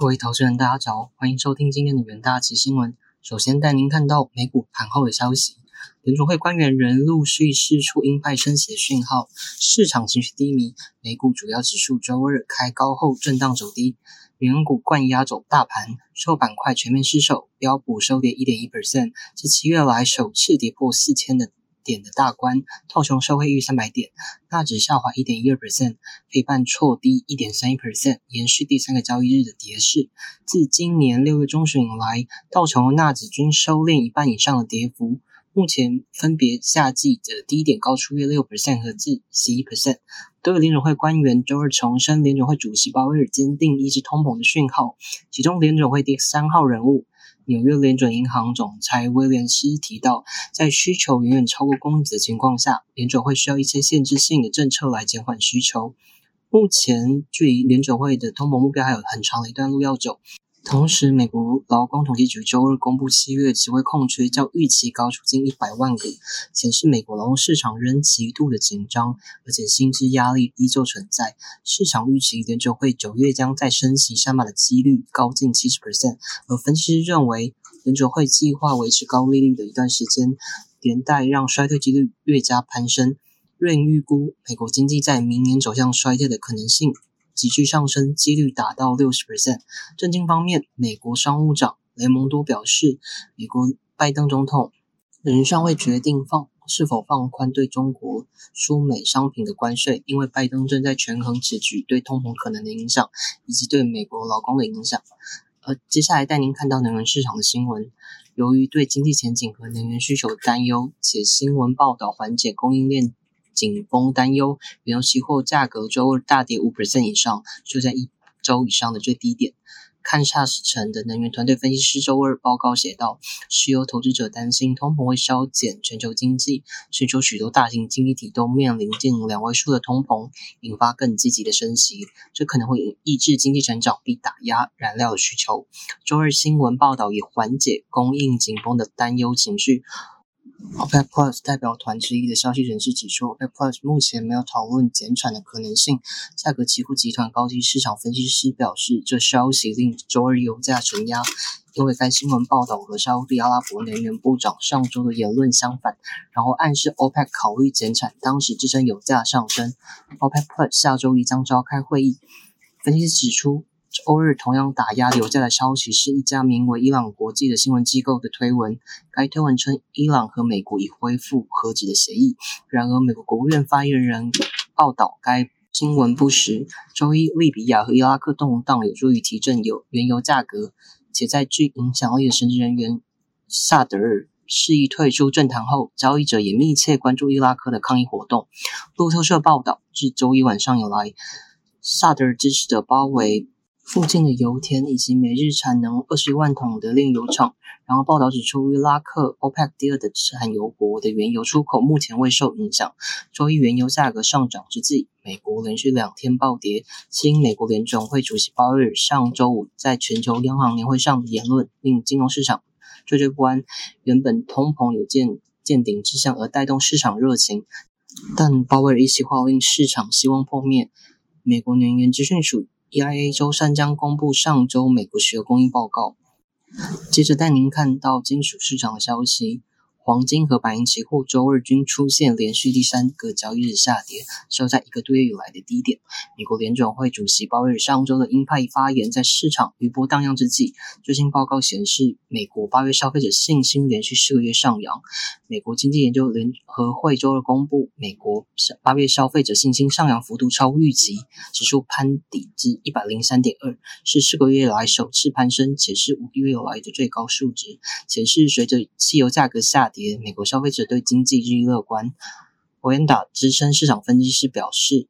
各位投资人，大家早，欢迎收听今天的元大旗新闻。首先带您看到美股盘后的消息，联储会官员仍陆续释出鹰派升息的讯号，市场情绪低迷。美股主要指数周二开高后震荡走低，元股冠压走大盘，受板块全面失守，标普收跌一点一 percent，是七月来首次跌破四千的。点的大关，套熊收汇逾三百点，纳指下滑一点一二 percent，非半挫低一点三一 percent，延续第三个交易日的跌势。自今年六月中旬以来，道琼和纳指均收敛一半以上的跌幅，目前分别夏季的低点高出约六 percent 和至十一 percent。多位联准会官员周日重申联准会主席鲍威尔坚定抑制通膨的讯号，其中联准会第三号人物。纽约联准银行总裁威廉斯提到，在需求远远超过供给的情况下，联准会需要一些限制性的政策来减缓需求。目前，距离联准会的通膨目标还有很长的一段路要走。同时，美国劳工统计局周二公布七月职位空缺较预期高出近一百万个，显示美国劳动市场仍极度的紧张，而且薪资压力依旧存在。市场预期联准会九月将再升息三码的几率高近七十 percent，而分析师认为联准会计划维持高利率的一段时间，连带让衰退几率越加攀升。瑞预估美国经济在明年走向衰退的可能性。急剧上升，几率达到六十 percent。政经方面，美国商务长雷蒙多表示，美国拜登总统仍尚未决定放是否放宽对中国输美商品的关税，因为拜登正在权衡此举对通膨可能的影响，以及对美国劳工的影响。而接下来带您看到能源市场的新闻，由于对经济前景和能源需求的担忧，且新闻报道缓解供应链。紧绷担忧，原油期货价格周二大跌五 percent 以上，就在一周以上的最低点。看下时城的能源团队分析师周二报告写道，石油投资者担心通膨会削减全球经济，全球许多大型经济体都面临近两位数的通膨，引发更积极的升息，这可能会抑制经济成长并打压燃料的需求。周二新闻报道也缓解供应紧绷的担忧情绪。OPEC Plus 代表团之一的消息人士指出，OPEC Plus 目前没有讨论减产的可能性。价格期货集团高级市场分析师表示，这消息令周二油价承压，因为该新闻报道和沙特阿拉伯能源部长上周的言论相反，然后暗示 OPEC 考虑减产，当时支撑油价上升。OPEC Plus 下周一将召开会议，分析师指出。周日同样打压油价的消息是一家名为伊朗国际的新闻机构的推文。该推文称，伊朗和美国已恢复和解的协议。然而，美国国务院发言人报道该新闻不实。周一，利比亚和伊拉克动荡有助于提振油原油价格，且在具影响力的神职人员萨德尔示意退出政坛后，交易者也密切关注伊拉克的抗议活动。路透社报道，自周一晚上以来，萨德尔支持者包围。附近的油田以及每日产能二十万桶的炼油厂。然后报道指出，伊拉克 OPEC 第二的产油国的原油出口目前未受影响。周一原油价格上涨之际，美国连续两天暴跌。新美国联总会主席鲍威尔上周五在全球央行年会上言论，令金融市场惴惴不安。原本通膨有见见顶之象，而带动市场热情，但鲍威尔一席话令市场希望破灭。美国能源资讯署。EIA 周三将公布上周美国石油供应报告。接着带您看到金属市场的消息。黄金和白银期货周二均出现连续第三个交易日下跌，收在一个多月以来的低点。美国联准会主席鲍威尔上周的鹰派发言，在市场余波荡漾之际，最新报告显示，美国八月消费者信心连续四个月上扬。美国经济研究联合会周二公布，美国八月消费者信心上扬幅度超预期，指数攀底至一百零三点二，是四个月来首次攀升，且是五个月以来的最高数值，显示随着汽油价格下跌。美国消费者对经济日益乐观。欧元达资深市场分析师表示，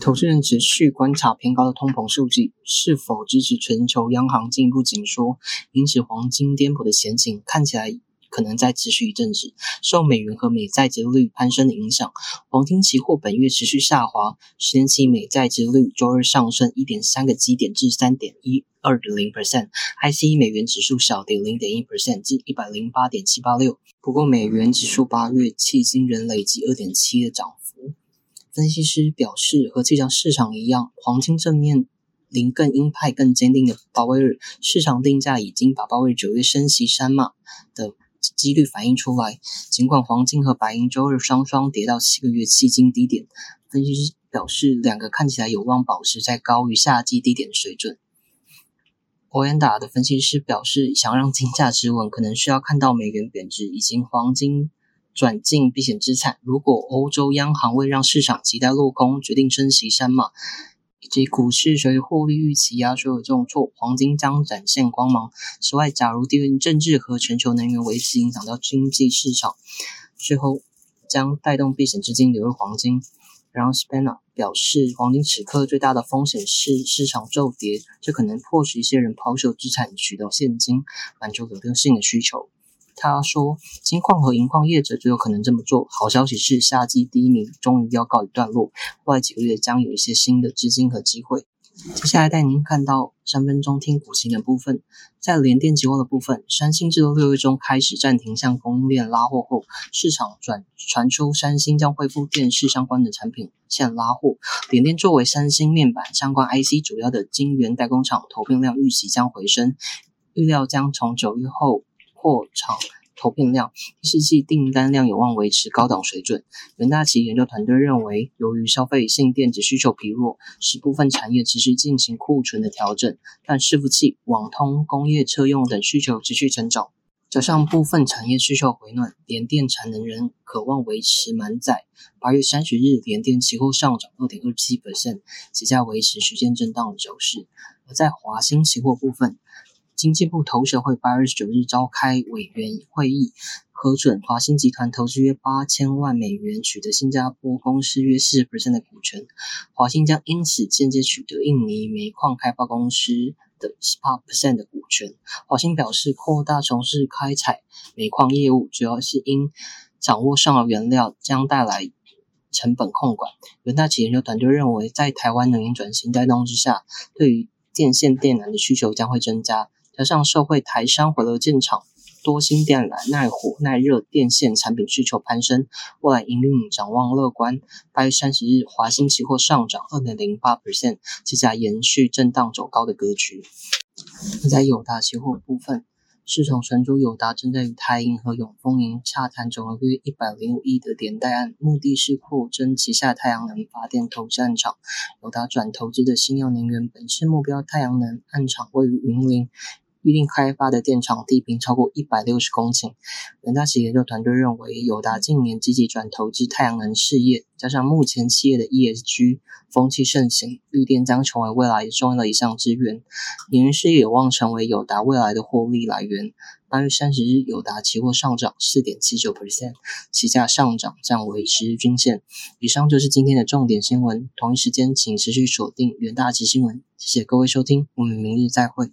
投资人持续观察偏高的通膨数据是否支持全球央行进一步紧缩，因此黄金颠簸的前景看起来。可能再持续一阵子，受美元和美债殖率攀升的影响，黄金期货本月持续下滑，十年期美债殖率周二上升一点三个基点至三点一二零 percent，ICE 美元指数小跌零点一 percent 至一百零八点七八六。不过，美元指数八月迄今仍累计二点七的涨幅。分析师表示，和这场市场一样，黄金正面。临更鹰派更坚定的鲍威尔，市场定价已经把鲍威尔九月升息三码的几率反映出来。尽管黄金和白银周日双双跌到七个月迄今低点，分析师表示两个看起来有望保持在高于夏季低点水准。欧元达的分析师表示，想让金价止稳，可能需要看到美元贬值以及黄金。转进避险资产。如果欧洲央行未让市场期待落空，决定升息三码，以及股市随获利预期压缩而重挫，黄金将展现光芒。此外，假如地缘政治和全球能源危机影响到经济市场，最后将带动避险资金流入黄金。然后 s p a n a 表示，黄金此刻最大的风险是市场骤跌，这可能迫使一些人抛售资产取得现金，满足流动性的需求。他说：“金矿和银矿业者最有可能这么做。好消息是，夏季低迷终于要告一段落，未来几个月将有一些新的资金和机会。”接下来带您看到三分钟听股型的部分。在联电期货的部分，三星至六月中开始暂停向供应链拉货后，市场转传出三星将恢复电视相关的产品线拉货。联电作为三星面板相关 IC 主要的晶圆代工厂，投片量预期将回升，预料将从九月后。货场投片量，第四季订单量有望维持高档水准。元大旗研究团队认为，由于消费性电子需求疲弱，使部分产业持续进行库存的调整，但伺服器、网通、工业车用等需求持续成长，加上部分产业需求回暖，联电产能仍渴望维持满载。八月三十日，联电期货上涨二点二七 percent，价维持区间震荡的走势。而在华兴期货部分，经济部投审会八月十九日召开委员会议，核准华兴集团投资约八千万美元，取得新加坡公司约四十 percent 的股权。华兴将因此间接取得印尼煤矿开发公司的十八 percent 的股权。华兴表示，扩大从事开采煤矿业务，主要是因掌握上游原料将带来成本控管。元大企研究团队认为，在台湾能源转型带动之下，对于电线电缆的需求将会增加。加上社会台商回流建厂，多芯电缆、耐火、耐热电线产品需求攀升，未来营运展望乐观。八月三十日，华兴期货上涨二点零八 percent，期价延续震荡走高的格局。在友达期货部分，市场传出友达正在与台银和永丰银洽谈总额约一百零五亿的连带案，目的是扩增旗下太阳能发电投资案场。友达转投资的新耀能源本次目标太阳能案场位于云林。预定开发的电厂地坪超过一百六十公顷。元大企业研究团队认为，友达近年积极转投资太阳能事业，加上目前企业的 ESG 风气盛行，绿电将成为未来重要的一项资源。能源事业有望成为友达未来的获利来源。八月三十日，友达期货上涨四点七九 percent，期价上涨站维十日均线。以上就是今天的重点新闻。同一时间，请持续锁定元大旗新闻。谢谢各位收听，我们明日再会。